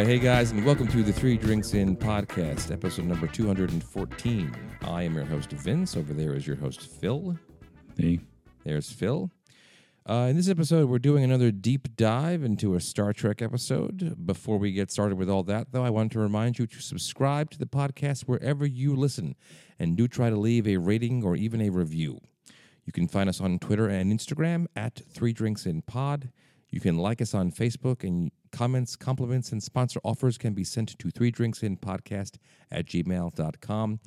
Right, hey guys, and welcome to the Three Drinks In podcast, episode number 214. I am your host, Vince. Over there is your host, Phil. Hey. There's Phil. Uh, in this episode, we're doing another deep dive into a Star Trek episode. Before we get started with all that, though, I want to remind you to subscribe to the podcast wherever you listen and do try to leave a rating or even a review. You can find us on Twitter and Instagram at Three Drinks in Pod. You can like us on Facebook, and comments, compliments, and sponsor offers can be sent to Three Drinks in Podcast at gmail.com.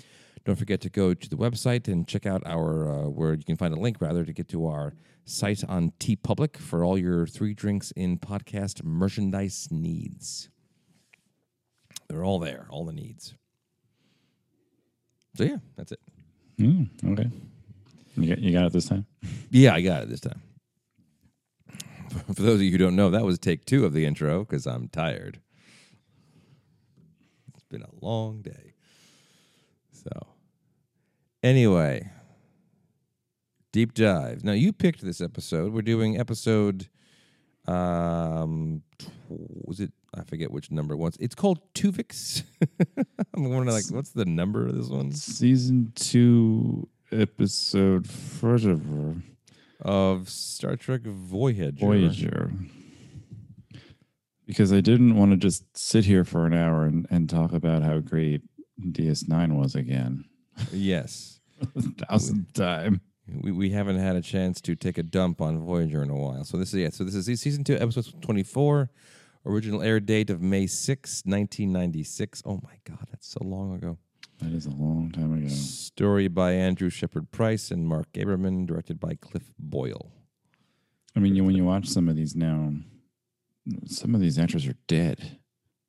Don't forget to go to the website and check out our, uh, where you can find a link rather to get to our site on TeePublic for all your Three Drinks in Podcast merchandise needs. They're all there, all the needs. So, yeah, that's it. Mm, okay. You got, you got it this time? Yeah, I got it this time. For those of you who don't know, that was take two of the intro because I'm tired. It's been a long day. So, anyway, deep dive. Now, you picked this episode. We're doing episode, um, was it? I forget which number it was. It's called Tuvix. I'm wondering, like, what's the number of this one? Season two, episode forever. Of Star Trek Voyager. Voyager. Because I didn't want to just sit here for an hour and, and talk about how great DS9 was again. Yes. Thousandth time. We, we haven't had a chance to take a dump on Voyager in a while. So this is yeah, so this is season two, episode twenty four. Original air date of May 6, 1996. Oh my god, that's so long ago. That is a long time ago. Story by Andrew Shepard Price and Mark Gaberman, directed by Cliff Boyle. I mean, you, when you watch some of these now, some of these actors are dead,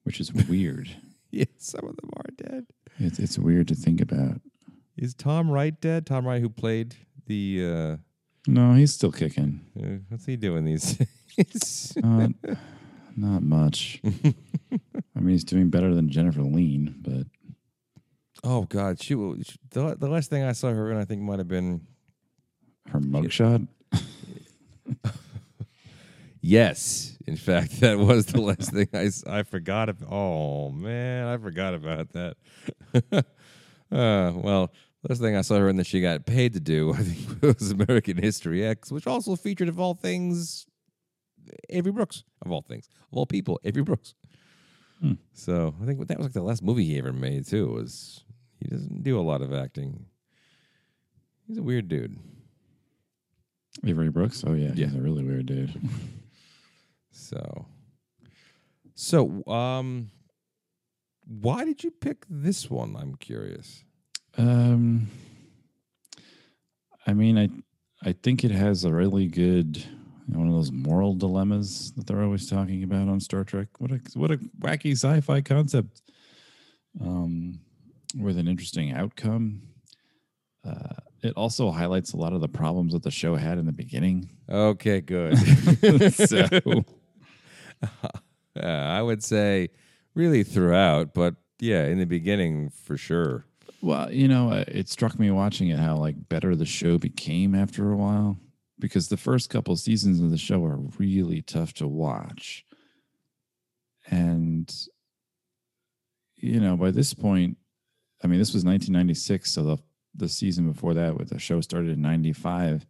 which is weird. Yeah, some of them are dead. it's, it's weird to think about. Is Tom Wright dead? Tom Wright who played the uh, No, he's still kicking. uh what's he doing these days? Not, not much. I mean, he's doing better than Jennifer Lien, but oh god, she, she the, the last thing I saw her in I think might have been her mugshot. Yes, in fact, that was the last thing I I forgot. About. Oh man, I forgot about that. uh, well, the last thing I saw her in that she got paid to do, I think, was American History X, which also featured, of all things, Avery Brooks. Of all things, of all people, Avery Brooks. Hmm. So I think that was like the last movie he ever made too. Was he doesn't do a lot of acting. He's a weird dude. Avery Brooks. Oh yeah, Yeah. he's a really weird dude. So, so, um, why did you pick this one? I'm curious. Um, I mean, I I think it has a really good you know, one of those moral dilemmas that they're always talking about on Star Trek. What a what a wacky sci-fi concept. Um, with an interesting outcome. Uh, it also highlights a lot of the problems that the show had in the beginning. Okay, good. So- Yeah, I would say really throughout, but yeah, in the beginning for sure. Well, you know, uh, it struck me watching it how like better the show became after a while because the first couple seasons of the show are really tough to watch. And you know, by this point, I mean, this was 1996, so the the season before that with the show started in 95.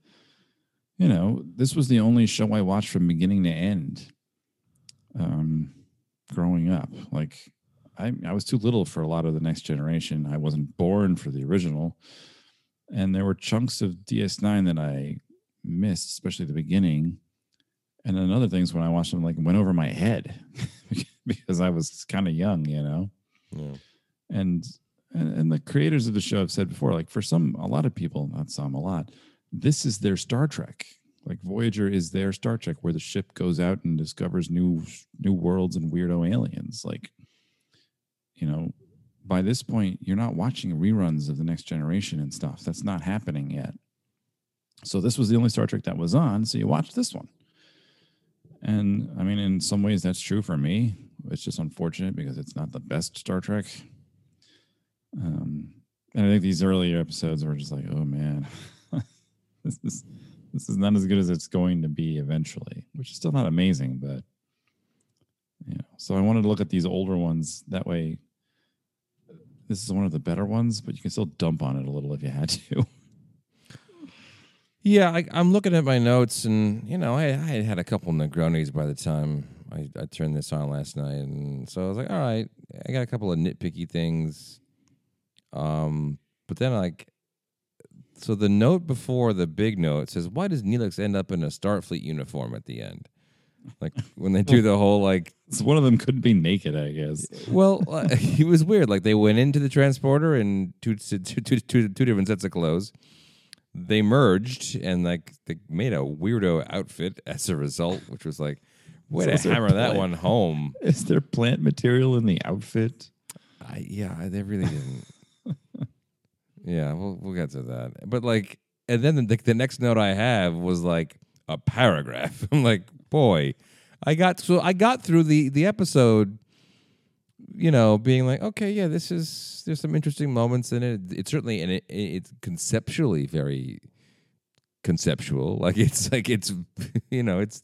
You know, this was the only show I watched from beginning to end. Um growing up. Like I, I was too little for a lot of the next generation. I wasn't born for the original. And there were chunks of DS9 that I missed, especially the beginning. And then other things when I watched them like went over my head because I was kind of young, you know. Yeah. And, and and the creators of the show have said before, like for some a lot of people, not some, a lot, this is their Star Trek. Like Voyager is their Star Trek where the ship goes out and discovers new new worlds and weirdo aliens. Like you know, by this point, you're not watching reruns of the next generation and stuff. That's not happening yet. So this was the only Star Trek that was on. So you watch this one. And I mean, in some ways, that's true for me. It's just unfortunate because it's not the best Star Trek. Um, and I think these earlier episodes were just like, oh man, this is this is not as good as it's going to be eventually, which is still not amazing, but You know, so I wanted to look at these older ones. That way, this is one of the better ones, but you can still dump on it a little if you had to. Yeah, I, I'm looking at my notes, and you know, I, I had had a couple Negronis by the time I, I turned this on last night, and so I was like, all right, I got a couple of nitpicky things. Um, but then like, so the note before the big note says, "Why does Neelix end up in a Starfleet uniform at the end?" Like when they do the whole like So one of them couldn't be naked, I guess. well, uh, it was weird. Like they went into the transporter in two, two, two, two, two different sets of clothes. They merged and like they made a weirdo outfit as a result, which was like, way So to hammer that one home. Is there plant material in the outfit? I, yeah, they really didn't. Yeah, we'll we'll get to that. But like, and then the, the next note I have was like a paragraph. I'm like, boy, I got so I got through the the episode, you know, being like, okay, yeah, this is there's some interesting moments in it. It's certainly and it, it's conceptually very conceptual. Like it's like it's you know it's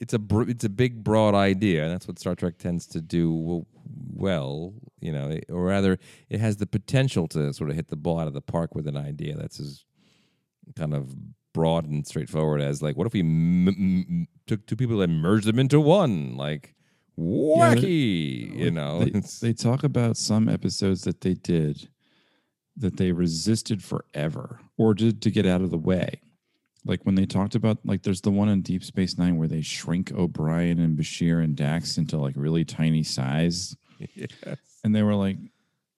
it's a it's a big broad idea and that's what star trek tends to do well you know or rather it has the potential to sort of hit the ball out of the park with an idea that's as kind of broad and straightforward as like what if we m- m- took two people and merged them into one like Yeah, wacky you know They, they talk about some episodes that they did that they resisted forever or did to get out of the way. Like when they talked about like there's the one in Deep Space Nine where they shrink O'Brien and Bashir and Dax into like really tiny size. Yes. And they were like,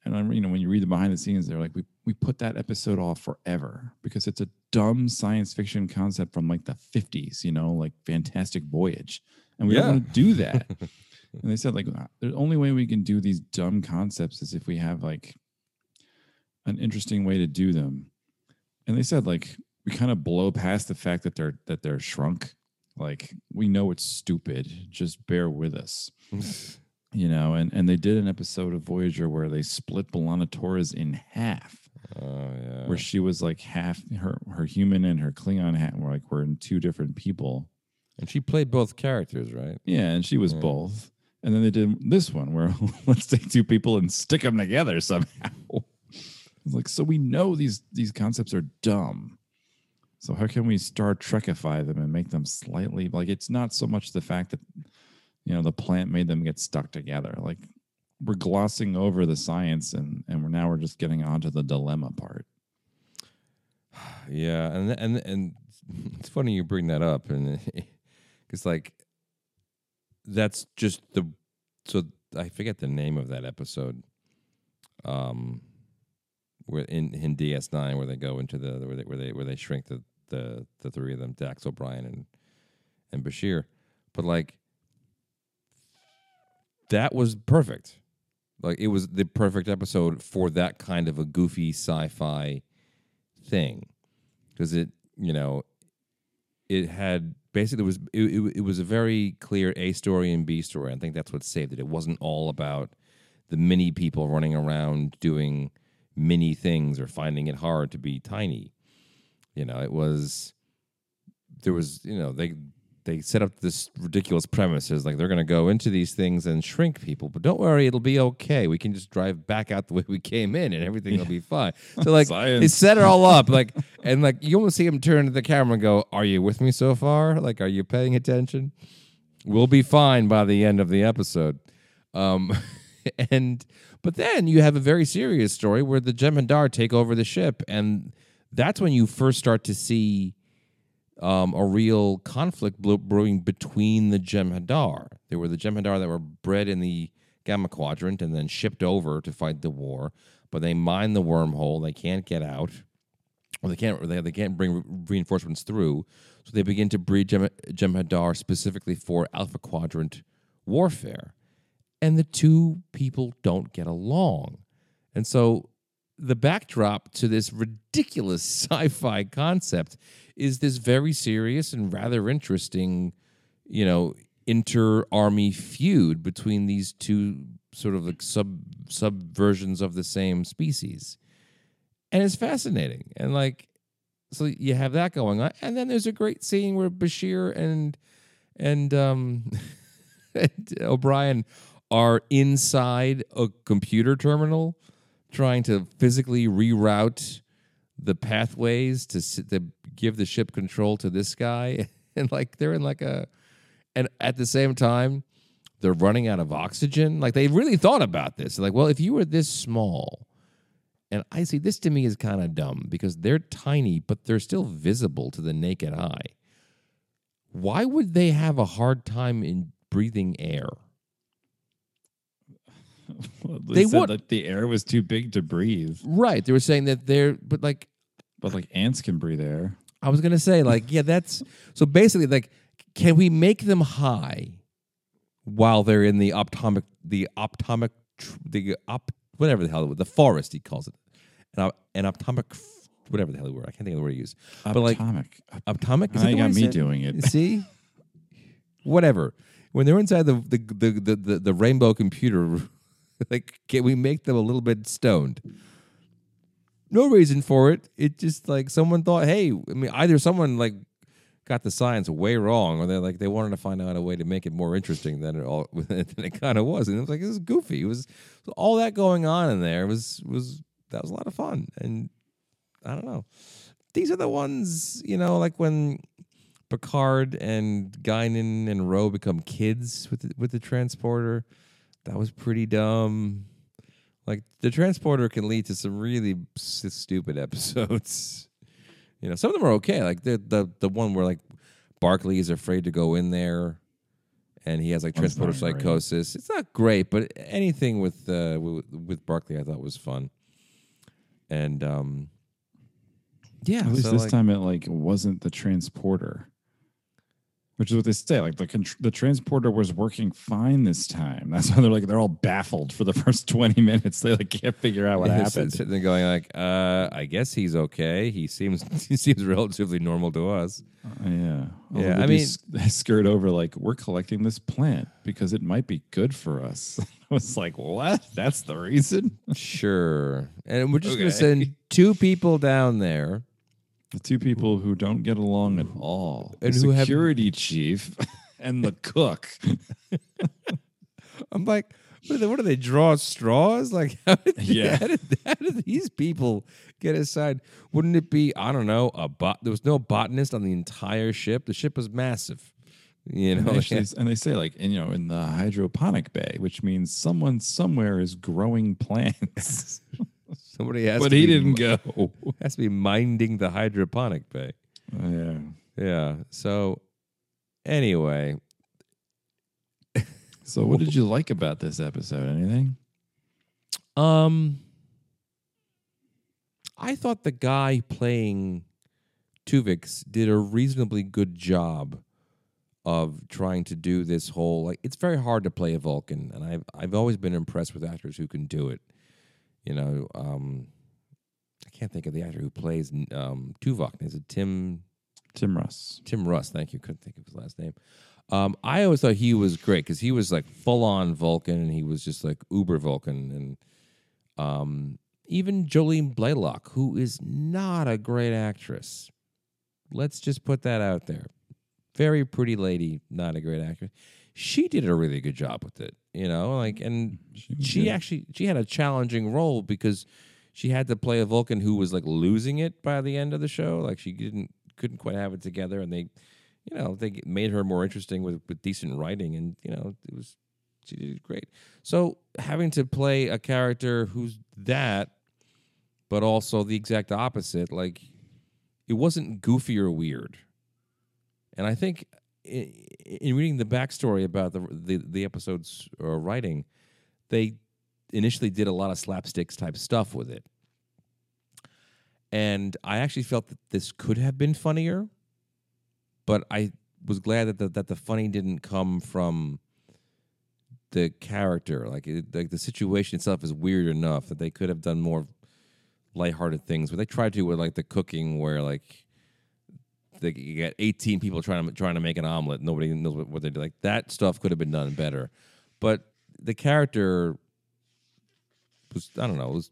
and I'm you know, when you read the behind the scenes, they're like, we we put that episode off forever because it's a dumb science fiction concept from like the 50s, you know, like Fantastic Voyage. And we Yeah. don't want to do that. and they said, like, "Uh, the only way we can do these dumb concepts is if we have like an interesting way to do them. And they said, like, we kind of blow past the fact that they're that they're shrunk. Like, we know it's stupid. Just bear with us you know and and they did an episode of voyager where they split B'Elanna torres in half. Oh yeah. Where she was like half her her human and her klingon hat were like were in two different people. And she played both characters right? Yeah and she was Yeah. both. And then they did this one where let's take two people and stick them together somehow. It's like so we know these these concepts are dumb. So how can we star trekify them and make them slightly like it's not so much the fact that you know the plant made them get stuck together like we're glossing over the science and and we're now we're just getting onto the dilemma part Yeah, and and and it's funny you bring that up, and because like that's just the so I forget the name of that episode. Um, where in in DS nine where they go into the where they where they where they shrink the the the three of them, Dax O'Brien and and Bashir, but like that was perfect. Like it was the perfect episode for that kind of a goofy sci-fi thing. Because it you know it had basically it was it, it, it was a very clear a story and b story. I think that's what saved it. It wasn't all about the mini people running around doing mini things or finding it hard to be tiny. You know it was there was you know they they set up this ridiculous premises like they're going to go into these things and shrink people but don't worry it'll be okay. We can just drive back out the way we came in and everything will be fine. So like they set it all up like and like you almost see him turn to the camera and go are you with me so far? Like are you paying attention? We'll be fine by the end of the episode. Um and but then you have a very serious story where the Jem'Hadar take over the ship and that's when you first start to see um, a real conflict brewing between the Jem'Hadar. There were the Jem'Hadar that were bred in the Gamma Quadrant and then shipped over to fight the war, but they mine the wormhole. They can't get out, or they can't. They, they can't bring re- reinforcements through. So they begin to breed Gem- Jem'Hadar specifically for Alpha Quadrant warfare, and the two people don't get along, and so the backdrop to this ridiculous sci-fi concept is this very serious and rather interesting, you know, inter-army feud between these two sort of like sub subversions of the same species. And it's fascinating. And like so you have that going on. And then there's a great scene where Bashir and and um and O'Brien are inside a computer terminal trying to physically reroute the pathways to to give the ship control to this guy. And like they're in like a and at the same time they're running out of oxygen. Like they really thought about this. Like well if you were this small and I see this to me is kind of dumb because they're tiny but they're still visible to the naked eye. Why would they have a hard time in breathing air they They said would- that the air was too big to breathe, right they were saying that they're but like but like ants can breathe air. I was gonna say, like, yeah, that's so basically, like, can we make them high while they're in the optomic, the optomic, the op, whatever the hell, the forest he calls it, an, op- an optomic, whatever the hell the word, I can't think of the word he used. But like optomic, is Now that you the got me doing it. See, whatever. When they're inside the the the the, the, the rainbow computer, like, can we make them a little bit stoned? No reason for it. It just like someone thought, hey, I mean, either someone like got the science way wrong, or they're like they wanted to find out a way to make it more interesting than it all than it kind of was, and it was like it was goofy. It was all that going on in there was was that was a lot of fun, and I don't know. These are the ones, you know, like when Picard and Guinan and Ro become kids with the, with the transporter. That was pretty dumb. Like the transporter can lead to some really s- stupid episodes. You know, some of them are okay. Like the the the one where like Barkley is afraid to go in there, and he has like That's transporter not great. psychosis. It's not great, but anything with uh with, with Barkley I thought was fun. And um, yeah, At least so, this like- time it like wasn't the transporter, which is what they say. Like the the transporter was working fine this time. That's why they're like they're all baffled for the first twenty minutes. They like can't figure out what Yeah, happened. Sitting there going like, uh, I guess he's okay. He seems he seems relatively normal to us. Uh, yeah, Yeah, I mean- skirt over like we're collecting this plant because it might be good for us. I was like, what? That's the reason. Sure. And we're just gonna send two people down there. The two people who don't get along at all, And the who have- security chief and the cook. I'm like, what do they, what do they draw straws? Like, how did, Yeah. how did, how did these people get assigned? Wouldn't it be, I don't know, a bot? There was no botanist on the entire ship. The ship was massive. You know, And Actually, and they say like, in, you know, in the hydroponic bay, which means someone somewhere is growing plants. somebody has but to he be didn't go. has to be minding the hydroponic bay. yeah. Yeah. So anyway, So, what did you like about this episode? Anything? um I thought the guy playing Tuvix did a reasonably good job of trying to do this whole like it's very hard to play a Vulcan and I've I've always been impressed with actors who can do it. You know, um I can't think of the actor who plays um Tuvok. Is it Tim Tim Russ. Tim Russ, thank you. Couldn't think of his last name. Um, I always thought he was great because he was like full on Vulcan and he was just like uber Vulcan. And um, even Jolene Blalock, who is not a great actress. Let's just put that out there. Very pretty lady, not a great actress. She did a really good job with it, you know, like, and mm, was she actually she had a challenging role because she had to play a Vulcan who was like losing it by the end of the show. Like she didn't couldn't quite have it together, and they, you know, they made her more interesting with with decent writing, and you know, it was she did great. So having to play a character who's that, but also the exact opposite, like it wasn't goofy or weird, and I think. In, in reading the backstory about the the, the episode's uh, writing, they initially did a lot of slapsticks type stuff with it. And I actually felt that this could have been funnier, but I was glad that the, that the funny didn't come from the character. Like it, like the situation itself is weird enough that they could have done more lighthearted things. But they tried to with like the cooking, where like they you got 18 people trying to trying to make an omelet. Nobody knows what, they do. Like that stuff could have been done better. But the character was I don't know, it was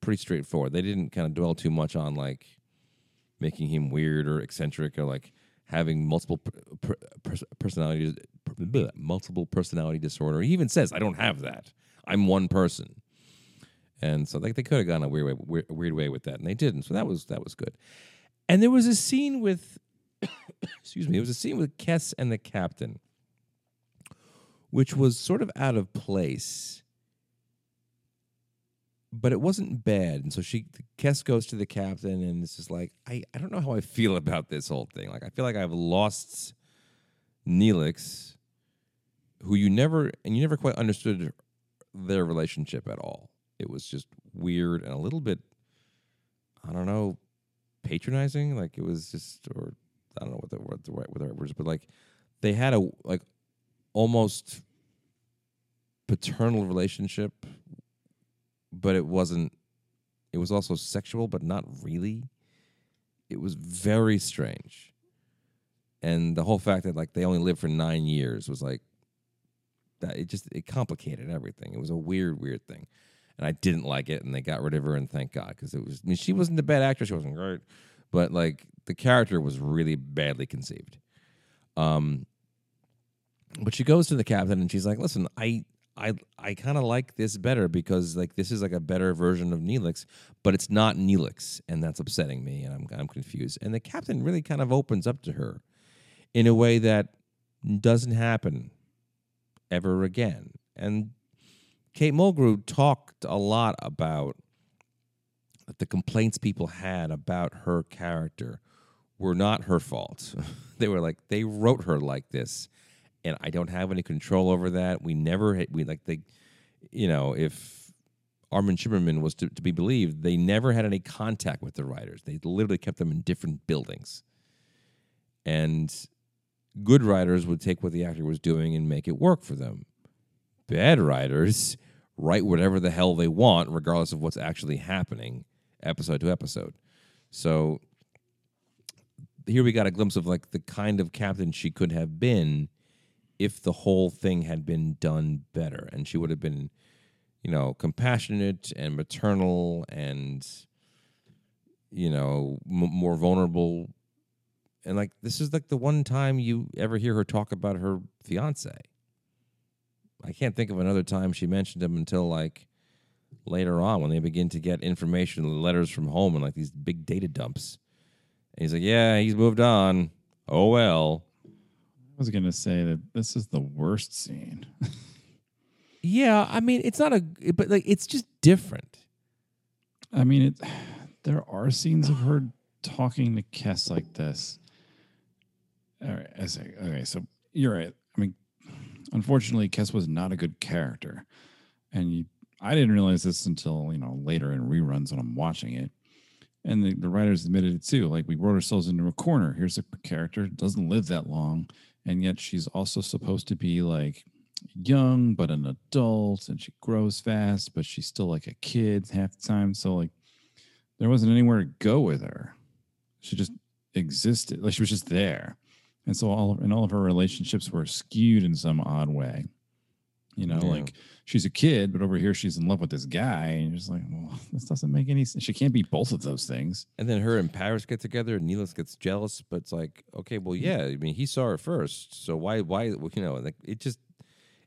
pretty straightforward. They didn't kind of dwell too much on like making him weird or eccentric or like having multiple per, per, pers- personalities multiple personality disorder. He even says, "I don't have that. I'm one person." And so like they could have gone a weird way, weird, weird way with that, and they didn't. So that was that was good. And there was a scene with, excuse me, it was a scene with Kes and the captain, which was sort of out of place, but it wasn't bad. And so she, Kes goes to the captain, and it's just like I, I don't know how I feel about this whole thing. Like I feel like I've lost Neelix, who you never and you never quite understood their relationship at all. It was just weird and a little bit, I don't know, patronizing. Like it was just, or I don't know what the what the right words, but like they had a like almost paternal relationship, but it wasn't. It was also sexual, but not really. It was very strange, and the whole fact that like they only lived for nine years was like that. It just it complicated everything. It was a weird, weird thing and I didn't like it, and they got rid of her, and thank God, because it was. I mean, she wasn't a bad actress; she wasn't great, but like the character was really badly conceived. Um, but she goes to the captain, and she's like, "Listen, I." I I kind of like this better because like this is like a better version of Neelix, but it's not Neelix, and that's upsetting me, and I'm I'm confused. And the captain really kind of opens up to her in a way that doesn't happen ever again. And Kate Mulgrew talked a lot about the complaints people had about her character were not her fault. they were like they wrote her like this, and I don't have any control over that. We never we like they, you know, if Armin Shimerman was to, to be believed, they never had any contact with the writers. They literally kept them in different buildings, and good writers would take what the actor was doing and make it work for them. Bad writers write whatever the hell they want, regardless of what's actually happening, episode to episode. So here we got a glimpse of like the kind of captain she could have been if the whole thing had been done better, and she would have been, you know, compassionate and maternal and you know m- more vulnerable. And like this is like the one time you ever hear her talk about her fiance I can't think of another time she mentioned him until like later on when they begin to get information letters from home and like these big data dumps. And he's like, "Yeah, he's moved on. Oh well." I was gonna say that this is the worst scene. yeah, I mean, it's not a, but like it's just different. I mean, it. There are scenes of her talking to Kes like this. All right, I say, okay, so you're right. Unfortunately, Kes was not a good character, and you, I didn't realize this until you know later in reruns when I'm watching it. And the, the writers admitted it too. Like we wrote ourselves into a corner. Here's a character doesn't live that long, and yet she's also supposed to be like young but an adult, and she grows fast, but she's still like a kid half the time. So like there wasn't anywhere to go with her. She just existed. Like she was just there and so all of, and all of her relationships were skewed in some odd way. You know, yeah. like she's a kid, but over here she's in love with this guy, and you're just like, well, this doesn't make any sense. She can't be both of those things. And then her and Paris get together, and Neelix gets jealous, but it's like, okay, well, mm. yeah, I mean, he saw her first, so why, why, you know, like it just,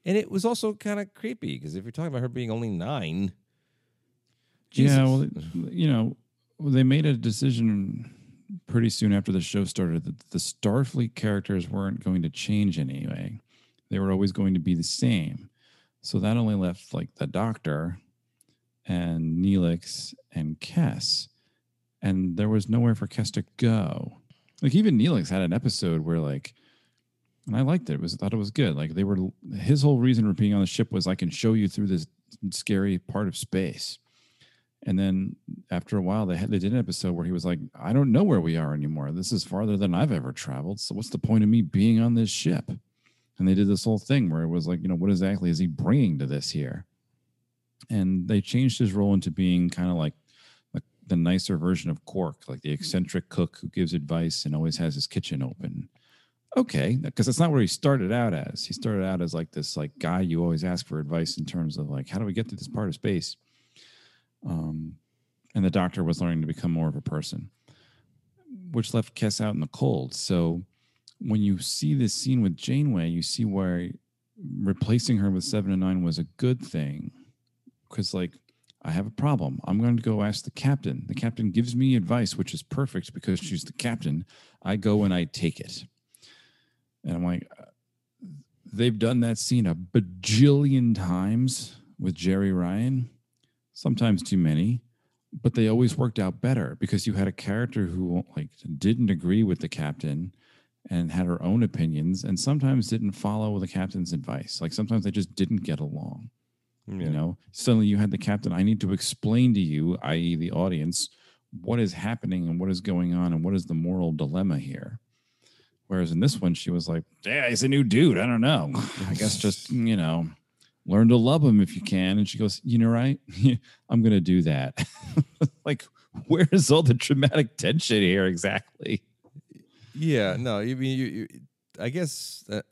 and it was also kind of creepy because if you're talking about her being only nine, Jesus. yeah, well, you know, they made a decision pretty soon after the show started that the Starfleet characters weren't going to change anyway. They were always going to be the same. So that only left like the Doctor and Neelix and Kes. And there was nowhere for Kes to go. Like even Neelix had an episode where like and I liked it. It was thought it was good. Like they were his whole reason for being on the ship was I can show you through this scary part of space. And then after a while, they had, they did an episode where he was like, "I don't know where we are anymore. This is farther than I've ever traveled. So what's the point of me being on this ship?" And they did this whole thing where it was like, you know, what exactly is he bringing to this here? And they changed his role into being kind of like, like the nicer version of Quark, like the eccentric cook who gives advice and always has his kitchen open. Okay, because that's not where he started out as. He started out as like this like guy you always ask for advice in terms of like how do we get to this part of space um, and the doctor was learning to become more of a person, which left Kes out in the cold. So when you see this scene with Janeway, you see why replacing her with seven and nine was a good thing. Because, like, I have a problem. I'm going to go ask the captain. The captain gives me advice, which is perfect because she's the captain. I go and I take it. And I'm like, they've done that scene a bajillion times with Jeri Ryan, sometimes too many, but they always worked out better because you had a character who like didn't agree with the captain and had her own opinions and sometimes didn't follow the captain's advice. Like sometimes they just didn't get along. Yeah. You know, suddenly you had the captain. I need to explain to you, i.e., the audience, what is happening and what is going on and what is the moral dilemma here. Whereas in this one, she was like, "Yeah, he's a new dude. I don't know. I guess just you know, learn to love him if you can." And she goes, "You know, right? I'm going to do that." like, where is all the dramatic tension here exactly? Yeah, no, I mean, you, you, I guess that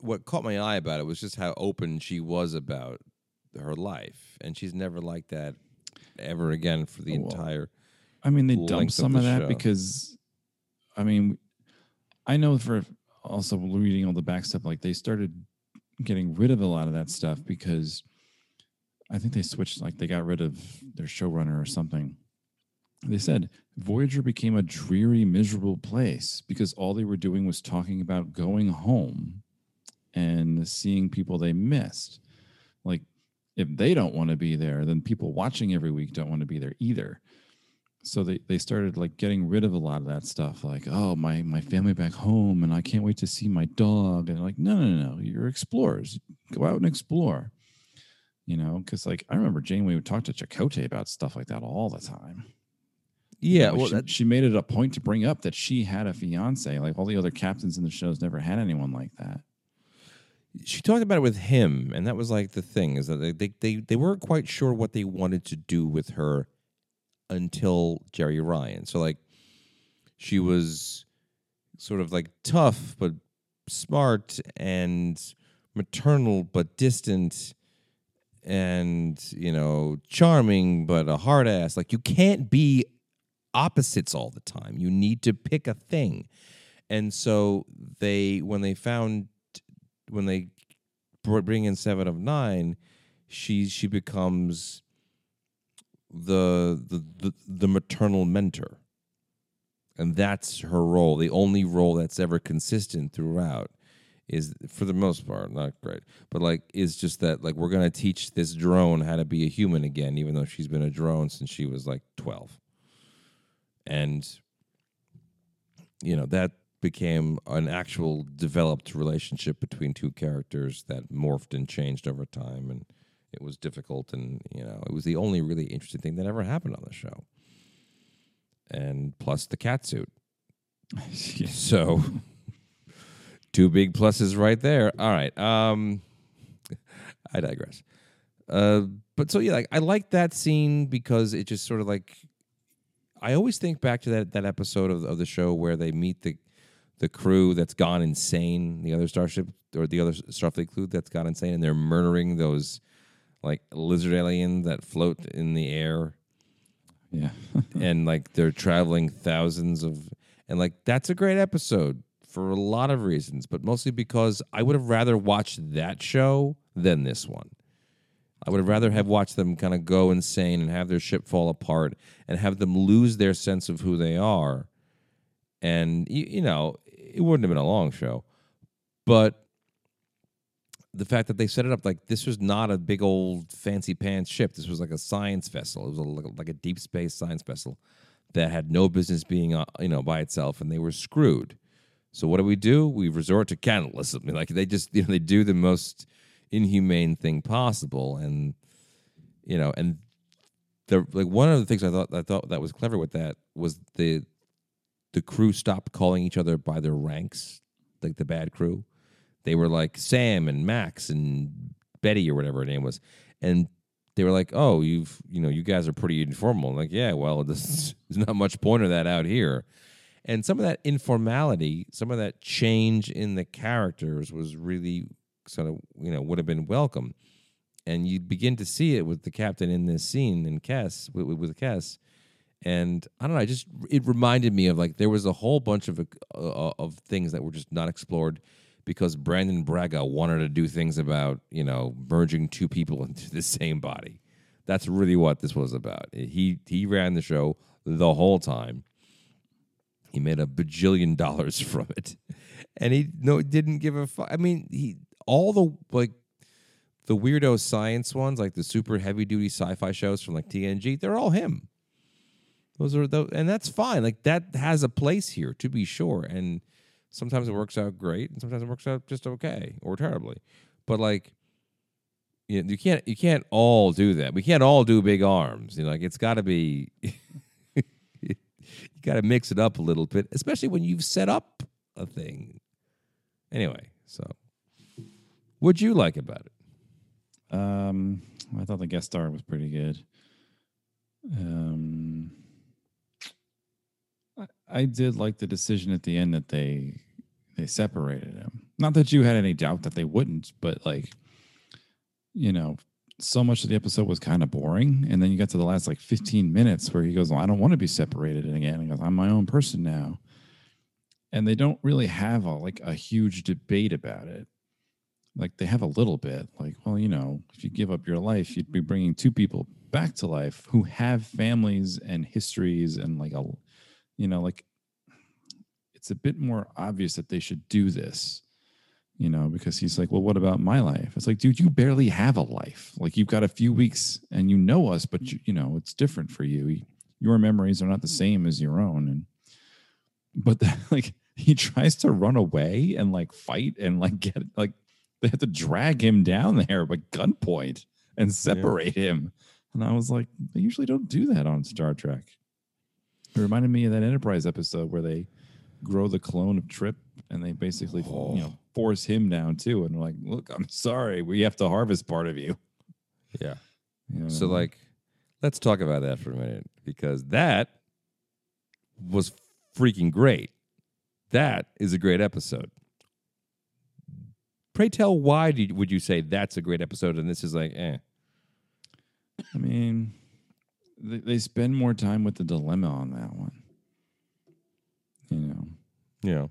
what caught my eye about it was just how open she was about her life, and she's never like that ever again for the oh, Well, entire. I mean, they dumped of some the of that show. because, I mean, I know for also reading all the back stuff, like they started getting rid of a lot of that stuff because I think they switched, like they got rid of their showrunner or something. They said Voyager became a dreary, miserable place because all they were doing was talking about going home and seeing people they missed. Like, if they don't want to be there, then people watching every week don't want to be there either so they, they started like getting rid of a lot of that stuff like oh my my family back home and i can't wait to see my dog and like no no no no you're explorers. Go out and explore you know because like i remember janeway would talk to Chakotay about stuff like that all the time. Yeah, well, she, that, she made it a point to bring up that she had a fiance like all the other captains in the shows never had anyone like that. She talked about it with him, and that was like the thing is that they, they they they weren't quite sure what they wanted to do with her until Jeri Ryan. So like, she was sort of like tough but smart and maternal but distant and you know charming but a hard ass. Like you can't be opposites all the time. You need to pick a thing. And so they when they found when they bring in seven of nine she she becomes the the the, maternal mentor. And that's her role. The only role that's ever consistent throughout is for the most part not great but like is just that like we're to teach this drone how to be a human again even though she's been a drone since she was like 12 and you know that became an actual developed relationship between two characters that morphed and changed over time and it was difficult and you know it was the only really interesting thing that ever happened on the show. And plus the cat suit. So two big pluses right there. All right um i digress. Uh but so yeah like i like that scene because it just sort of like i always think back to that that episode of, of the show where they meet the the crew that's gone insane the other starship or the other starfleet crew that's gone insane and they're murdering those like lizard aliens that float in the air. Yeah. And like they're traveling thousands of and like that's a great episode for a lot of reasons but mostly because i would have rather watched that show than this one. I would have rather have watched them kind of go insane and have their ship fall apart and have them lose their sense of who they are. And you, you know it wouldn't have been a long show. But the fact that they set it up like this was not a big old fancy pants ship. This was like a science vessel. It was a, like, a, deep space science vessel that had no business being, uh, you know, by itself, and they were screwed. So what do we do? We resort to cannibalism. Like they just, you know, they do the most inhumane thing possible, and you know, and the like one of the things I thought I thought that was clever with that was the the crew stopped calling each other by their ranks, like the bad crew they were like Sam and Max and Betty or whatever her name was, and they were like, "Oh, you've you know you guys are pretty informal." I'm like, yeah, well, this, there's not much point of that out here, and some of that informality, some of that change in the characters was really sort of you know would have been welcome, and you begin to see it with the captain in this scene and Kes with, with Kes, And I don't know. I just it reminded me of like there was a whole bunch of uh, of things that were just not explored because Brannon Braga wanted to do things about you know merging two people into the same body. That's really what this was about. He he ran the show the whole time. He made a bajillion dollars from it, and he no didn't give a fuck. I mean, he all the like the weirdo science ones, like the super heavy duty sci-fi shows from like TNG, they're all him. Those are the, and that's fine. Like that has a place here to be sure. And sometimes it works out great, and sometimes it works out just okay or terribly. But like, you, know, you can't you can't all do that. We can't all do big arms. You know, like it's got to be. you got to mix it up a little bit, especially when you've set up a thing. Anyway, so what'd you like about it? Um, I thought the guest star was pretty good. Um, I, did like the decision at the end that they they separated him. Not that you had any doubt that they wouldn't, but like, you know, so much of the episode was kind of boring, and then you got to the last like 15 minutes where he goes, well, "I don't want to be separated again." He goes, "I'm my own person now," and they don't really have a like a huge debate about it like they have a little bit like well you know if you give up your life you'd be bringing two people back to life who have families and histories and like a you know like it's a bit more obvious that they should do this you know because he's like well what about my life it's like dude you barely have a life like you've got a few weeks and you know us but you, you know it's different for you your memories are not the same as your own and but the, like he tries to run away and like fight and like get like they have to drag him down there by gunpoint and separate yeah. him. And I was like, they usually don't do that on Star Trek. It reminded me of that Enterprise episode where they grow the clone of Trip and they basically oh. you know force him down too. And they're like, look, I'm sorry, we have to harvest part of you. Yeah. You know? So like, let's talk about that for a minute because that was freaking great. That is a great episode. Pray tell, why you, would you say that's a great episode and this is like, eh? I mean, they, they spend more time with the dilemma on that one. You know. Yeah.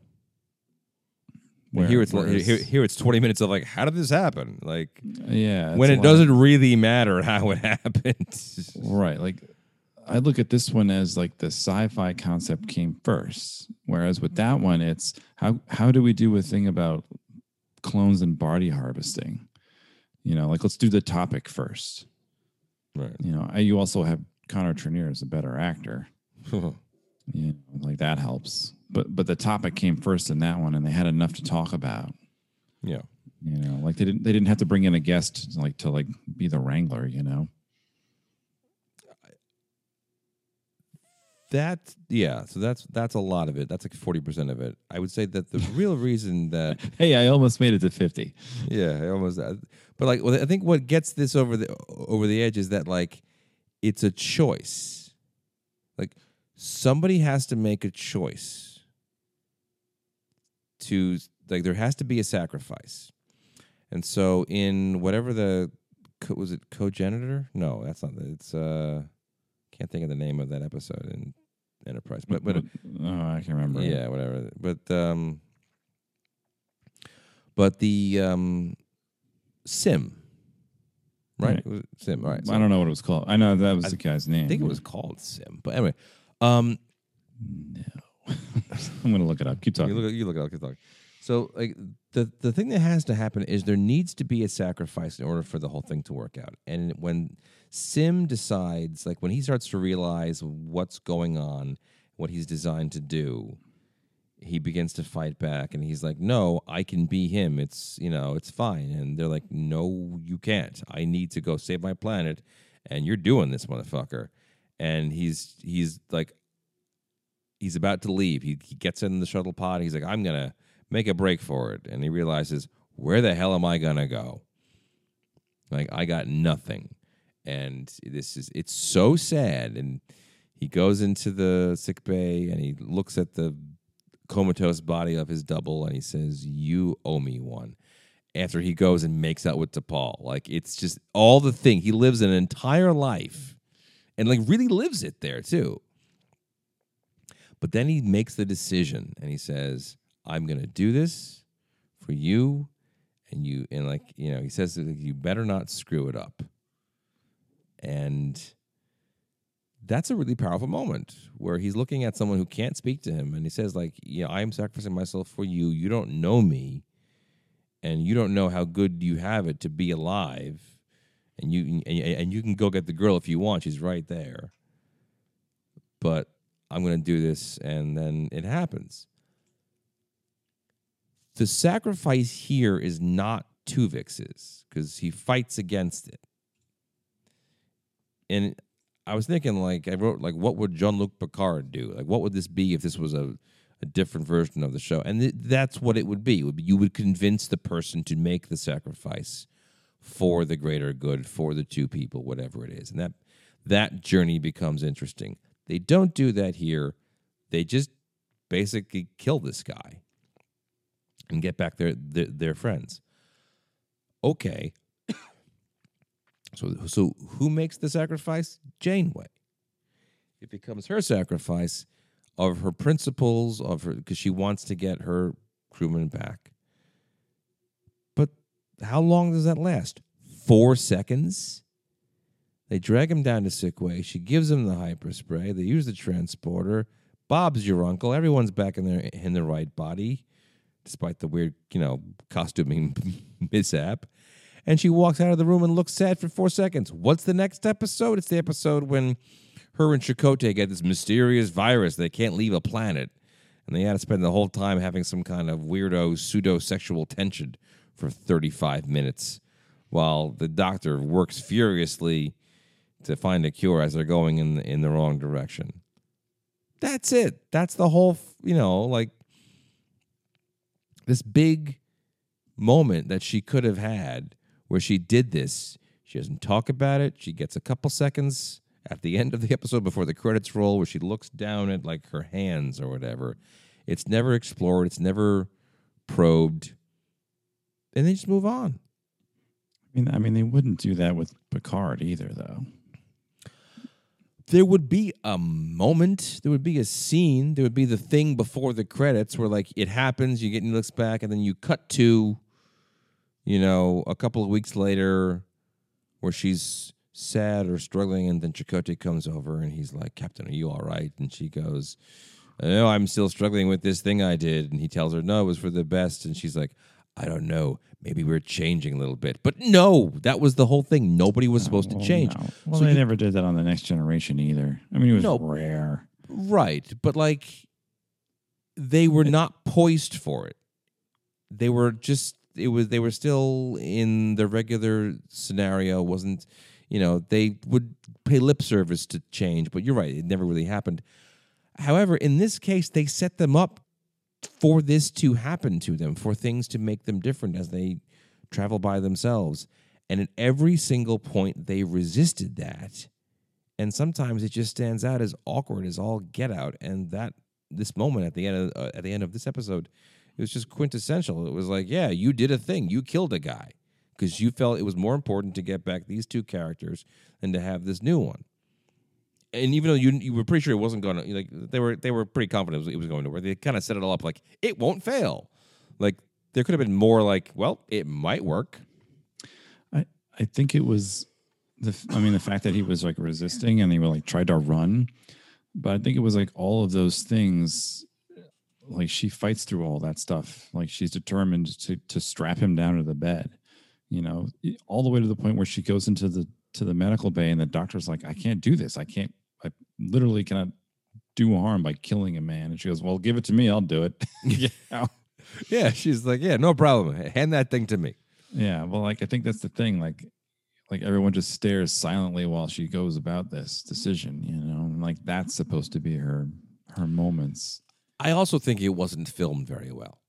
Where, here it's here, here it's 20 minutes of like how did this happen like yeah when it doesn't really matter how it happened right like i look at this one as like the sci-fi concept came first whereas with that one it's how how do we do a thing about clones and body harvesting. You know, like let's do the topic first. Right. You know, I, you also have Connor Trinneer is a better actor. know, like that helps. But but the topic came first in that one, and they had enough to talk about. Yeah. You know, like they didn't they didn't have to bring in a guest like to like be the wrangler. You know. that yeah so that's that's a lot of it that's like 40% of it i would say that the real reason that hey i almost made it to 50 yeah i almost uh, but like well, i think what gets this over the over the edge is that like it's a choice like somebody has to make a choice to like there has to be a sacrifice and so in whatever the was it co-genitor no that's not it's uh can't think of the name of that episode in Enterprise, but but oh, I can't remember. Yeah, whatever. But um, but the um, Sim, right? right. Sim, right? So I don't know what it was called. I know that was I the guy's name. I think it was called Sim, but anyway, um, no, I'm gonna look it up. Keep talking. You look, you look it up. Keep talking. So, like the the thing that has to happen is there needs to be a sacrifice in order for the whole thing to work out. And when Sim decides, like when he starts to realize what's going on, what he's designed to do, he begins to fight back and he's like, No, I can be him. It's, you know, it's fine. And they're like, No, you can't. I need to go save my planet. And you're doing this, motherfucker. And he's, he's like, he's about to leave. He, he gets in the shuttle pod. He's like, I'm to make a break for it. And he realizes, Where the hell am I to go? Like, I got nothing and this is it's so sad and he goes into the sick bay and he looks at the comatose body of his double and he says you owe me one after he goes and makes out with T'Pol like it's just all the thing he lives an entire life and like really lives it there too But then he makes the decision and he says, I'm to do this for you. And you, and like, you know, he says, you better not screw it up. And that's a really powerful moment where he's looking at someone who can't speak to him and he says, like, yeah, I'm sacrificing myself for you. You don't know me and you don't know how good you have it to be alive. And you and, and you can go get the girl if you want. She's right there. But I'm going to do this, and then it happens. The sacrifice here is not Tuvix's because he fights against it. And I was thinking, like, I wrote, like, what would Jean Luc Picard do? Like, what would this be if this was a, a different version of the show? And th- that's what it would be. It would be. You would convince the person to make the sacrifice for the greater good, for the two people, whatever it is. And that that journey becomes interesting. They don't do that here. They just basically kill this guy and get back their their, their friends. Okay. So so who makes the sacrifice? Janeway. It becomes her sacrifice of her principles of her because she wants to get her crewmen back. But how long does that last? Four seconds? They drag him down to Sickbay. She gives him the hyperspray. They use the transporter. Bob's your uncle. Everyone's back in their in the right body, despite the weird, you know, costuming mishap. And she walks out of the room and looks sad for four seconds. What's the next episode? It's the episode when her and Chakotay get this mysterious virus. They can't leave a planet. And they had to spend the whole time having some kind of weirdo pseudo sexual tension for 35 minutes while the doctor works furiously to find a cure as they're going in the, in the wrong direction. That's it. That's the whole, you know, like this big moment that she could have had where she did this. She doesn't talk about it. She gets a couple seconds at the end of the episode before the credits roll where she looks down at like her hands or whatever. It's never explored, it's never probed. And they just move on. I mean, I mean, they wouldn't do that with Picard either, though. There would be a moment, there would be a scene, there would be the thing before the credits where like it happens, you get and looks back, and then you cut to, you know, a couple of weeks later, where she's sad or struggling, and then Chakotay comes over and he's like, "Captain, are you all right?" And she goes, "No, I'm still struggling with this thing I did." And he tells her, "No, it was for the best." And she's like, "I don't know. Maybe we're changing a little bit." But no, that was the whole thing. Nobody was supposed to Well, change. no. Well, So they you- never did that on the Next Generation either. I mean, it was No. rare. Right, but like they were not poised for it. They were just it was they were still in the regular scenario wasn't you know they would pay lip service to change but you're right it never really happened. However in this case they set them up for this to happen to them for things to make them different as they travel by themselves. And at every single point they resisted that. And sometimes it just stands out as awkward as all get out. And that this moment at the end of uh, at the end of this episode it was just quintessential it was like yeah you did a thing you killed a guy because you felt it was more important to get back these two characters than to have this new one and even though you you were pretty sure it wasn't going to like they were they were pretty confident it was, it was going to work they kind of set it all up like it won't fail like there could have been more like well it might work I I think it was the. I mean, the fact that he was like resisting and he like tried to run, but I think it was like all of those things. Like she fights through all that stuff. Like she's determined to to strap him down to the bed. You know, all the way to the point where she goes into the to the medical bay and the doctor's like, I can't do this. I can't. I literally cannot do harm by killing a man. And she goes, Well, give it to me. I'll do it. yeah. yeah she's like yeah no problem hand that thing to me Yeah, well, like I think that's the thing. Like, like everyone just stares silently while she goes about this decision. You know, and like that's supposed to be her her moments. I also think it wasn't filmed very well.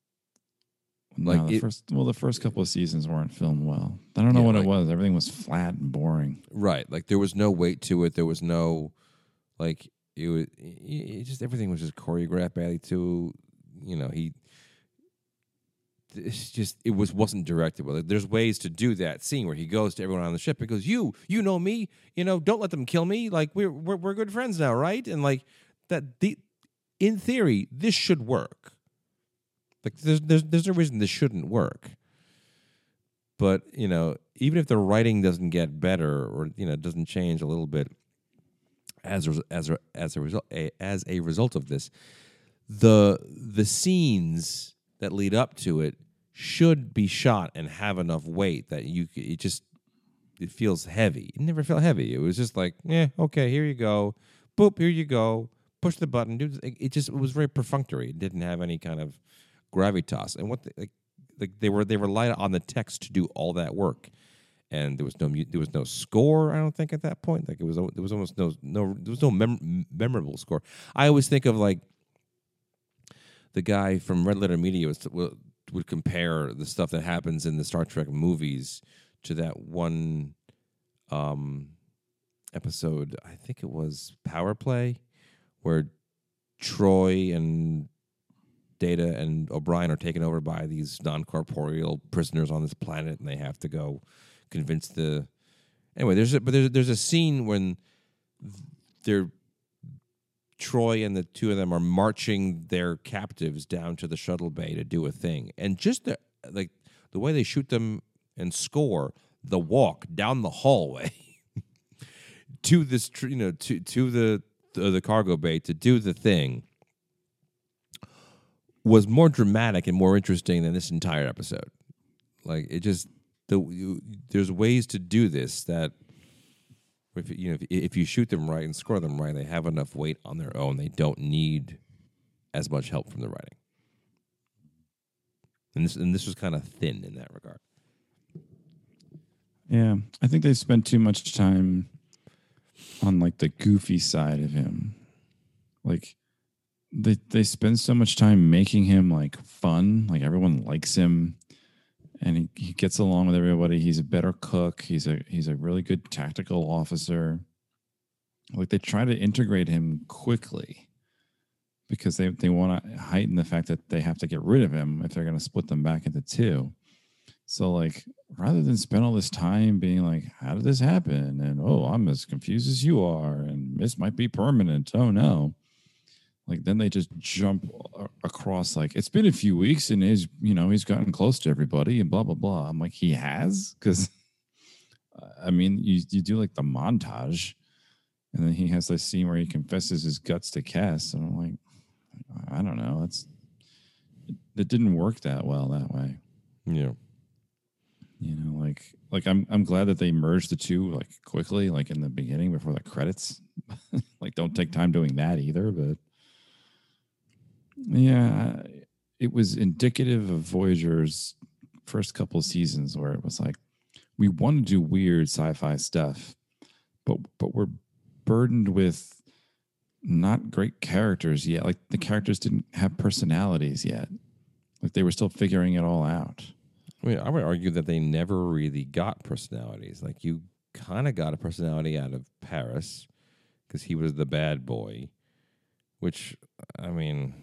Like no, the it- first, well, the first couple of seasons weren't filmed well. I don't know Yeah, what like- it was. Everything was flat and boring. Right. Like there was no weight to it. There was no like it was it, it just everything was just choreographed badly too. You know, he it's just it was wasn't directed well. There's ways to do that scene where he goes to everyone on the ship and goes, "You, you know me, you know, don't let them kill me. Like we're we're, we're good friends now, right?" And like that the in theory, this should work. Like there's there's there's no reason this shouldn't work. But you know, even if the writing doesn't get better or you know doesn't change a little bit as a, as a, as a result a, as a result of this, the the scenes that lead up to it should be shot and have enough weight that you it just it feels heavy. It never felt heavy. It was just like, yeah, okay, here you go, boop, here you go, push the button. It it just it was very perfunctory. It didn't have any kind of gravitas. And what the, like, like they were they relied on the text to do all that work. And there was no there was no score. I don't think at that point. Like it was there was almost no no there was no mem- memorable score. I always think of like the guy from Red Letter Media was, would, would compare the stuff that happens in the Star Trek movies to that one um, episode. I think it was Power Play, where Troi and Data and O'Brien are taken over by these non corporeal prisoners on this planet, and they have to go convince the. Anyway, there's a, but there's there's a scene when they're Troi and the two of them are marching their captives down to the shuttle bay to do a thing, and just the like the way they shoot them and score the walk down the hallway to this you know to to the the, cargo bay to do the thing was more dramatic and more interesting than this entire episode. Like it just the you, there's ways to do this that if you know if, if you shoot them right and score them right, they have enough weight on their own. They don't need as much help from the writing. And this and this was kind of thin in that regard. Yeah, I think they spent too much time on like the goofy side of him. Like they they spend so much time making him like fun, like everyone likes him and he, he gets along with everybody. He's a better cook. He's a he's a really good tactical officer. Like they try to integrate him quickly because they, they want to heighten the fact that they have to get rid of him if they're going to split them back into two. So like rather than spend all this time being like, how did this happen? And oh, I'm as confused as you are, and this might be permanent. Oh no. Like then they just jump across like it's been a few weeks and he's you know he's gotten close to everybody and blah blah blah. I'm like he has because I mean you you do like the montage and then he has this scene where he confesses his guts to Kes and I'm like I don't know that's it, it didn't work that well that way Yeah. You know like like i'm i'm glad that they merged the two like quickly like in the beginning before the credits. Like don't take time doing that either but yeah it was indicative of voyager's first couple of seasons where it was like we want to do weird sci-fi stuff but but we're burdened with not great characters yet. Like the characters didn't have personalities yet. Like they were still figuring it all out I mean, I would argue that they never really got personalities. Like you kind of got a personality out of Paris because he was the bad boy, which I mean,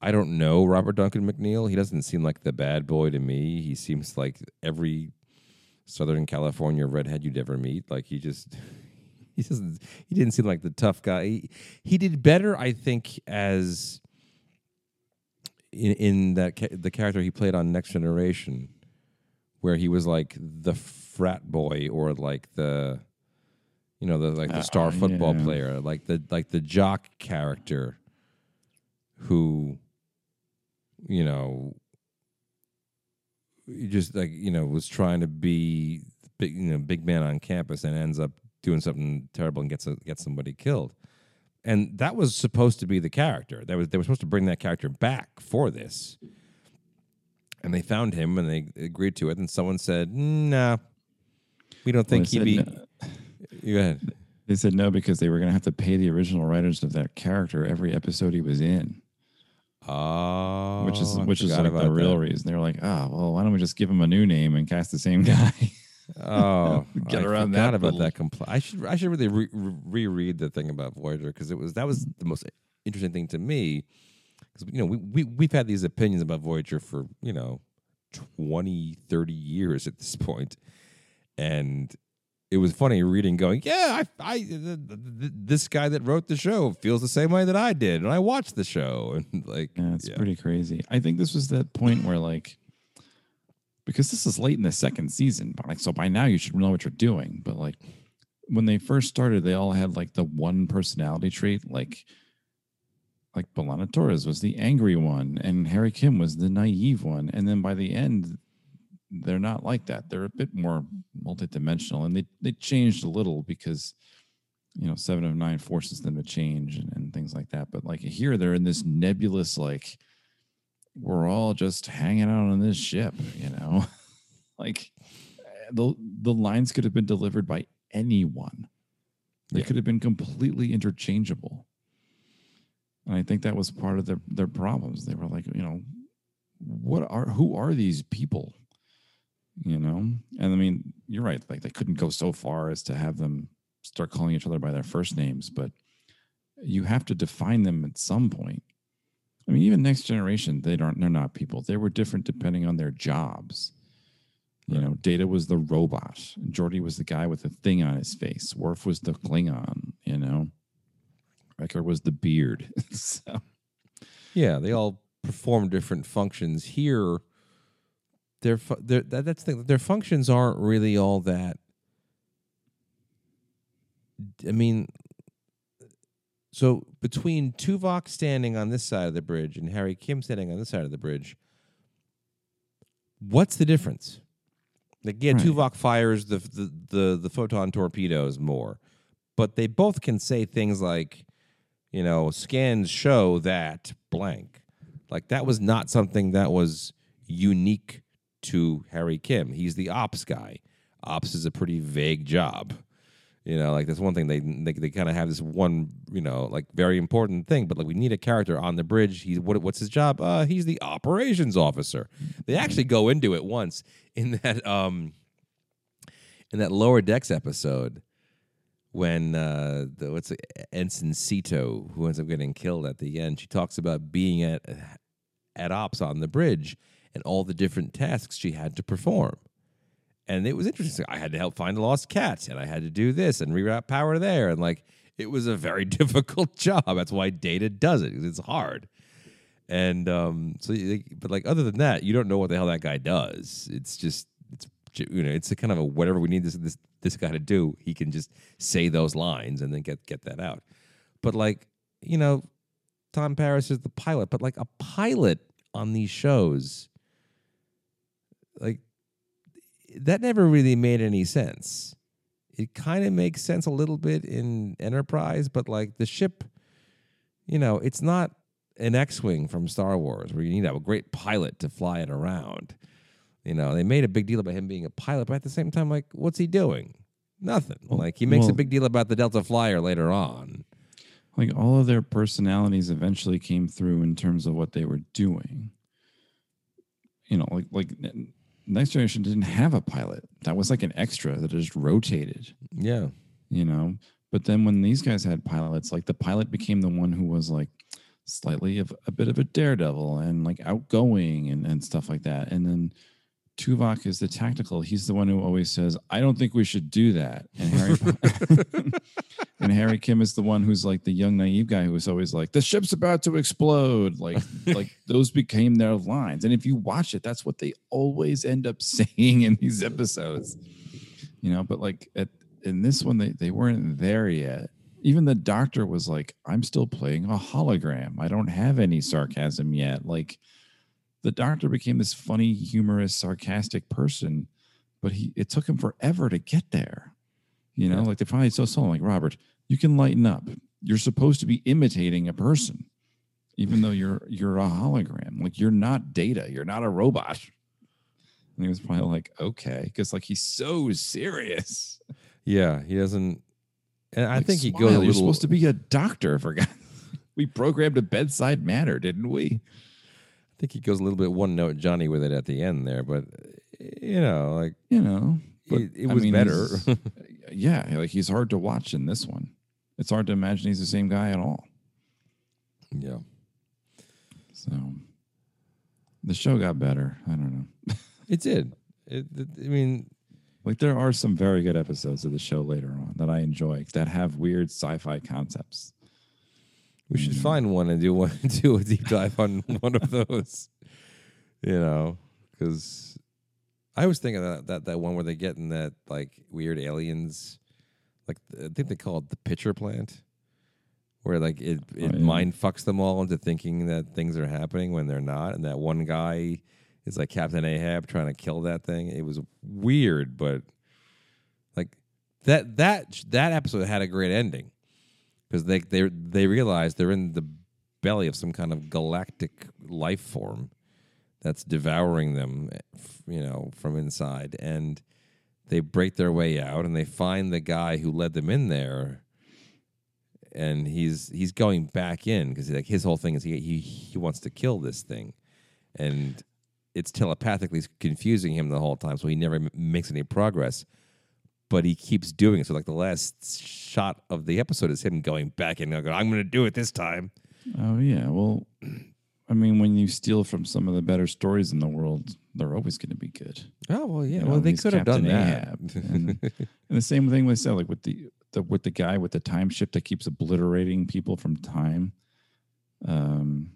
I don't know Robert Duncan McNeil. He doesn't seem like the bad boy to me. He seems like every Southern California redhead you'd ever meet. Like he just he doesn't he didn't seem like the tough guy. He, he did better, I think, as in, in that ca- the character he played on Next Generation, where he was like the frat boy or like the, you know, the like the Uh, star football yeah. player, like the like the jock character, who, you know, just like you know was trying to be big, you know, big man on campus and ends up doing something terrible and gets a, gets somebody killed and that was supposed to be the character. That was they were supposed to bring that character back for this, and they found him and they agreed to it. And someone said, "Nah, we don't think Well, he'd be." said Go ahead. They said no because they were going to have to pay the original writers of that character every episode he was in, Oh, which is which is like the real that. reason. They were like, oh well, why don't we just give him a new name and cast the same guy? Oh, Get I around forgot that about little- that. Compl- I should I should really re- re- reread the thing about Voyager because it was that was the most interesting thing to me because you know we, we we've had these opinions about Voyager for you know 20, 30 years at this point, and it was funny reading, going, yeah, I, I, th- th- th- this guy that wrote the show feels the same way that I did, and I watched the show, and like, Yeah, it's yeah. pretty crazy. I think this was that point where like because this is late in the second season, but like so by now you should know what you're doing. But like when they first started, they all had like the one personality trait, like like B'Elanna Torres was the angry one and Harry Kim was the naive one. And then by the end, they're not like that. They're a bit more multidimensional and they they changed a little because you know, seven of nine forces them to change and, and things like that. But like here, they're in this nebulous, like, we're all just hanging out on this ship, you know? like, eh, the, the lines could have been delivered by anyone, they Yeah. could have been completely interchangeable. And I think that was part of their, their problems. They were like, you know, what are, who are these people? You know? And I mean, you're right. Like, they couldn't go so far as to have them start calling each other by their first names, but you have to define them at some point. I mean, even next generation, they don't they're not people. They were different depending on their jobs. You know, Data was the robot, Geordi was the guy with the thing on his face. Worf was the Klingon, you know. Riker was the beard. so Yeah, they all perform different functions. Here, their their that, that's the. Their functions aren't really all that. I mean, so between Tuvok standing on this side of the bridge and Harry Kim standing on this side of the bridge, what's the difference? Like, yeah, Right. Tuvok fires the, the the the photon torpedoes more, but they both can say things like, you know, scans show that blank. Like that was not something that was unique to Harry Kim. He's the ops guy. Ops is a pretty vague job. You know, like that's one thing they they, they kind of have this one, you know, like very important thing. But like we need a character on the bridge. He's what what's his job? Uh, he's the operations officer. They actually go into it once in that um in that lower decks episode when uh the, what's it, Ensign Sito who ends up getting killed at the end. She talks about being at at ops on the bridge and all the different tasks she had to perform. And it was interesting. I had to help find a lost cat, and I had to do this and reroute power there, and like it was a very difficult job. That's why Data does it 'cause it's hard. And um, so, but like other than that, you don't know what the hell that guy does. It's just it's you know it's a kind of a whatever we need this this this guy to do. He can just say those lines and then get get that out. But like you know, Tom Paris is the pilot, but like a pilot on these shows, like that never really made any sense. It kind of makes sense a little bit in Enterprise, but like the ship, you know, it's not an X-wing from Star Wars where you need to have a great pilot to fly it around. You know, they made a big deal about him being a pilot, but at the same time, like, what's he doing? Nothing. Well- like he makes a big deal about the Delta Flyer later on. like all of their personalities eventually came through in terms of what they were doing. You know, like like Next Generation didn't have a pilot. That was like an extra that just rotated. Yeah. you know. But then when these guys had pilots, like the pilot became the one who was like slightly of a bit of a daredevil and like outgoing and, and stuff like that. And then Tuvok is the tactical. He's the one who always says, "I don't think we should do that." And Harry and Harry Kim is the one who's like the young naive guy who was always like, "The ship's about to explode." Like like those became their lines. And if you watch it, that's what they always end up saying in these episodes. You know, but like at in this one they, they weren't there yet. Even the doctor was like, I'm still playing a hologram. I don't have any sarcasm yet. Like the doctor became this funny, humorous, sarcastic person, but he it took him forever to get there. You know, Yeah. like they finally so so like Robert, you can lighten up. You're supposed to be imitating a person, even though you're you're a hologram. Like you're not data, you're not a robot. And he was probably like, okay, because like he's so serious. Yeah. He doesn't. And I Like, think he smile, goes a You're little. supposed to be a doctor for God. We programmed a bedside manner, didn't we? I think he goes a little bit one note Johnny with it at the end there, but you know, like You know, but, it, it was mean, better. yeah, like he's hard to watch in this one. It's hard to imagine he's the same guy at all. yeah. So the show got better. I don't know. It did. It, it- I mean, Like there are some very good episodes of the show later on that I enjoy that have weird sci-fi concepts. We Mm. should find one and do one do a deep dive on one of those. You know, because I was thinking that, that that one where they get in that like weird aliens, like I think they call it the pitcher plant, where like it it Oh, yeah. mind fucks them all into thinking that things are happening when they're not, and that one guy is like Captain Ahab trying to kill that thing. It was weird, but like that that that episode had a great ending because they they they realize they're in the belly of some kind of galactic life form that's devouring them, eh, you know, from inside, and they break their way out and they find the guy who led them in there, and he's he's going back in because like his whole thing is he he he wants to kill this thing, and it's telepathically confusing him the whole time, so he never m- makes any progress but he keeps doing it. So like the last shot of the episode is him going back and going, I'm going to do it this time. Oh yeah, well, I mean, when you steal from some of the better stories in the world, they're always going to be good. Oh well, yeah. You well, they could have done that. And, and the same thing with said, like with the, the with the guy with the time ship that keeps obliterating people from time. Um,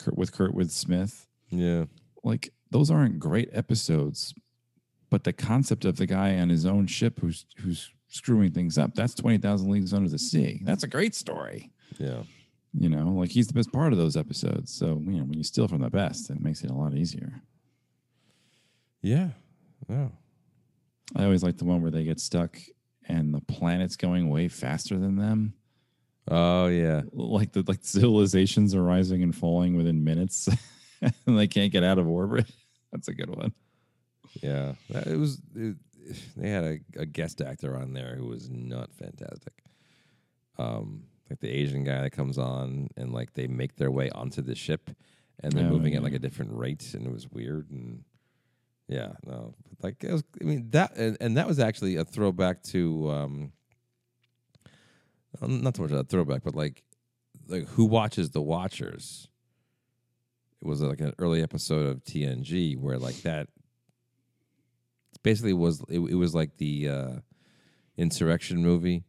Kurtwood Kurt with Smith, yeah, like those aren't great episodes, but the concept of the guy on his own ship who's who's screwing things up that's 20,000 leagues under the sea. That's a great story. Yeah, you know like he's the best part of those episodes. So you know when you steal from the best it makes it a lot easier. Yeah. Oh, i always like the one where they get stuck and the planet's going way faster than them. Oh yeah. like the like civilizations are rising and falling within minutes and they can't get out of orbit. That's a good one Yeah, it was. It, they had a, a guest actor on there who was not fantastic. Um, like the Asian guy that comes on and like they make their way onto the ship, and they're Oh, moving at like a different rate, and it was weird. And yeah, no, like it was. I mean that, and, and that was actually a throwback to. Um, um, not so much a throwback, but like, like who watches the Watchers? It was like an early episode of TNG where like that basically was it, it was like the uh, insurrection movie.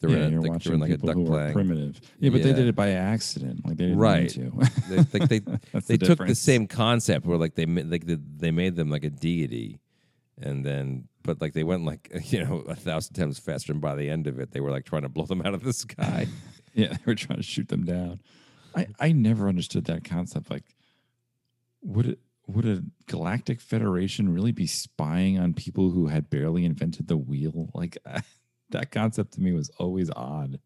They were yeah, in, you're like, they were watching in like a people duck who are primitive. Yeah, but they Yeah. did it by accident. Like they didn't Right. mean to. They, like they That's they the took the difference. same concept where like they ma- like the, they made them like a deity, and then but like they went like you know a thousand times faster, and by the end of it, they were like trying to blow them out of the sky. Yeah, they were trying to shoot them down. I I never understood that concept. Like, would it would a galactic federation really be spying on people who had barely invented the wheel? Like that concept to me was always odd.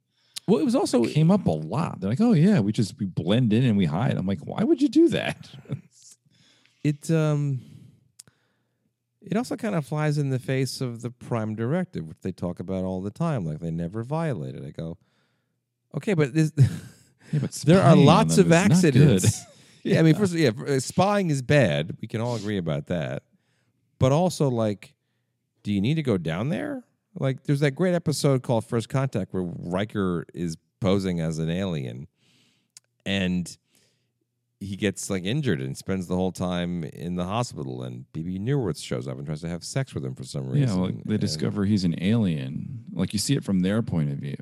well, it was also It came up a lot. They're like, oh yeah, we just we blend in and we hide. I'm like, why would you do that? it um it also kind of flies in the face of the prime directive which they talk about all the time like they never violate it i go okay but this Yeah, but there are lots of is not good. accidents yeah i mean first yeah spying is bad we can all agree about that but also like do you need to go down there like there's that great episode called first contact where Riker is posing as an alien and he gets like injured and spends the whole time in the hospital and Bebe Neuwirth shows up and tries to have sex with him for some reason. Yeah, well, they and- discover he's an alien. Like you see it from their point of view.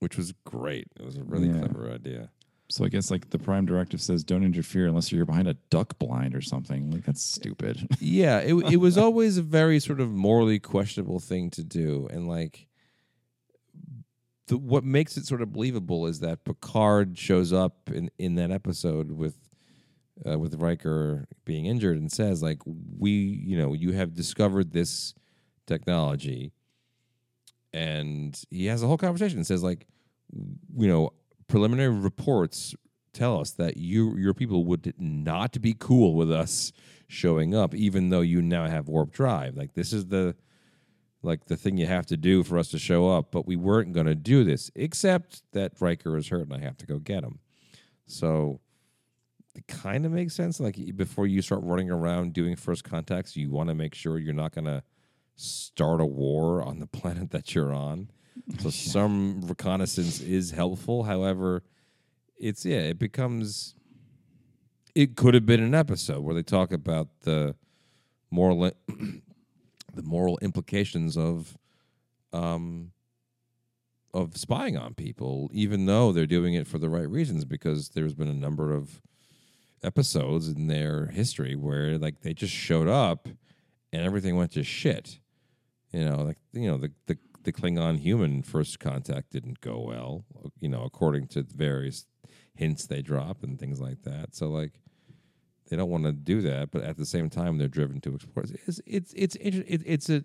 which was great. It was a really Yeah. clever idea. So I guess like the prime directive says, don't interfere unless you're behind a duck blind or something. Like that's stupid. Yeah, it it was always a very sort of morally questionable thing to do, and like the what makes it sort of believable is that Picard shows up in in that episode with uh, with Riker being injured and says like we you know you have discovered this technology, and he has a whole conversation and says like you know preliminary reports tell us that you your people would not be cool with us showing up even though you now have warp drive. Like this is the like the thing you have to do for us to show up but we weren't going to do this except that Riker is hurt and I have to go get him. So it kind of makes sense like before you start running around doing first contacts you want to make sure you're not going to start a war on the planet that you're on so some reconnaissance is helpful however it's yeah it becomes it could have been an episode where they talk about the moral the moral implications of um of spying on people, even though they're doing it for the right reasons, because there's been a number of episodes in their history where like they just showed up and everything went to shit. You know, like you know, the the, the Klingon human first contact didn't go well, you know, according to various hints they drop and things like that. So like they don't want to do that, but at the same time they're driven to explore. It's it's it's inter- it, it's a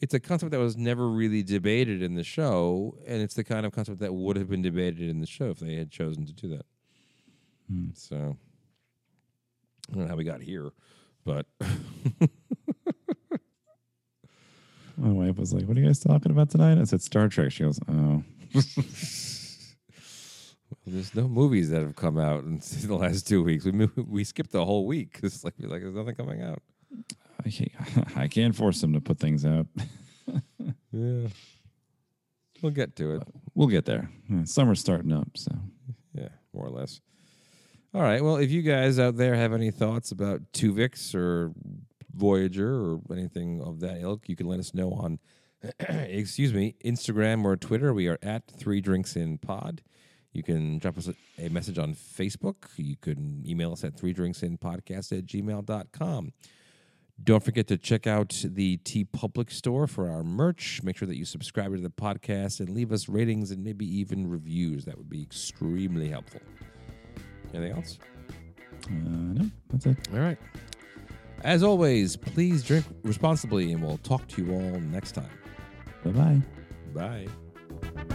it's a concept that was never really debated in the show, and it's the kind of concept that would have been debated in the show if they had chosen to do that. Hmm. So I don't know how we got here, but My wife was like, "What are you guys talking about tonight?" I said, "Star Trek." She goes, "Oh." there's no movies that have come out in the last two weeks. We we skipped the whole week because like like there's nothing coming out. I can't, I can't force them to put things out. Yeah, we'll get to it. We'll get there. Summer's starting up, so Yeah, more or less. All right. Well, if you guys out there have any thoughts about Tuvix or Voyager or anything of that ilk, you can let us know on, excuse me, Instagram or Twitter. We are at Three Drinks in Pod. You can drop us a, message on Facebook. You can email us at three drinks in podcast at gmail.com. Don't forget to check out the TeePublic store for our merch. Make sure that you subscribe to the podcast and leave us ratings and maybe even reviews. That would be extremely helpful. Anything else? uh, no, that's it. All right. As always, please drink responsibly, and we'll talk to you all next time. Bye-bye. Bye.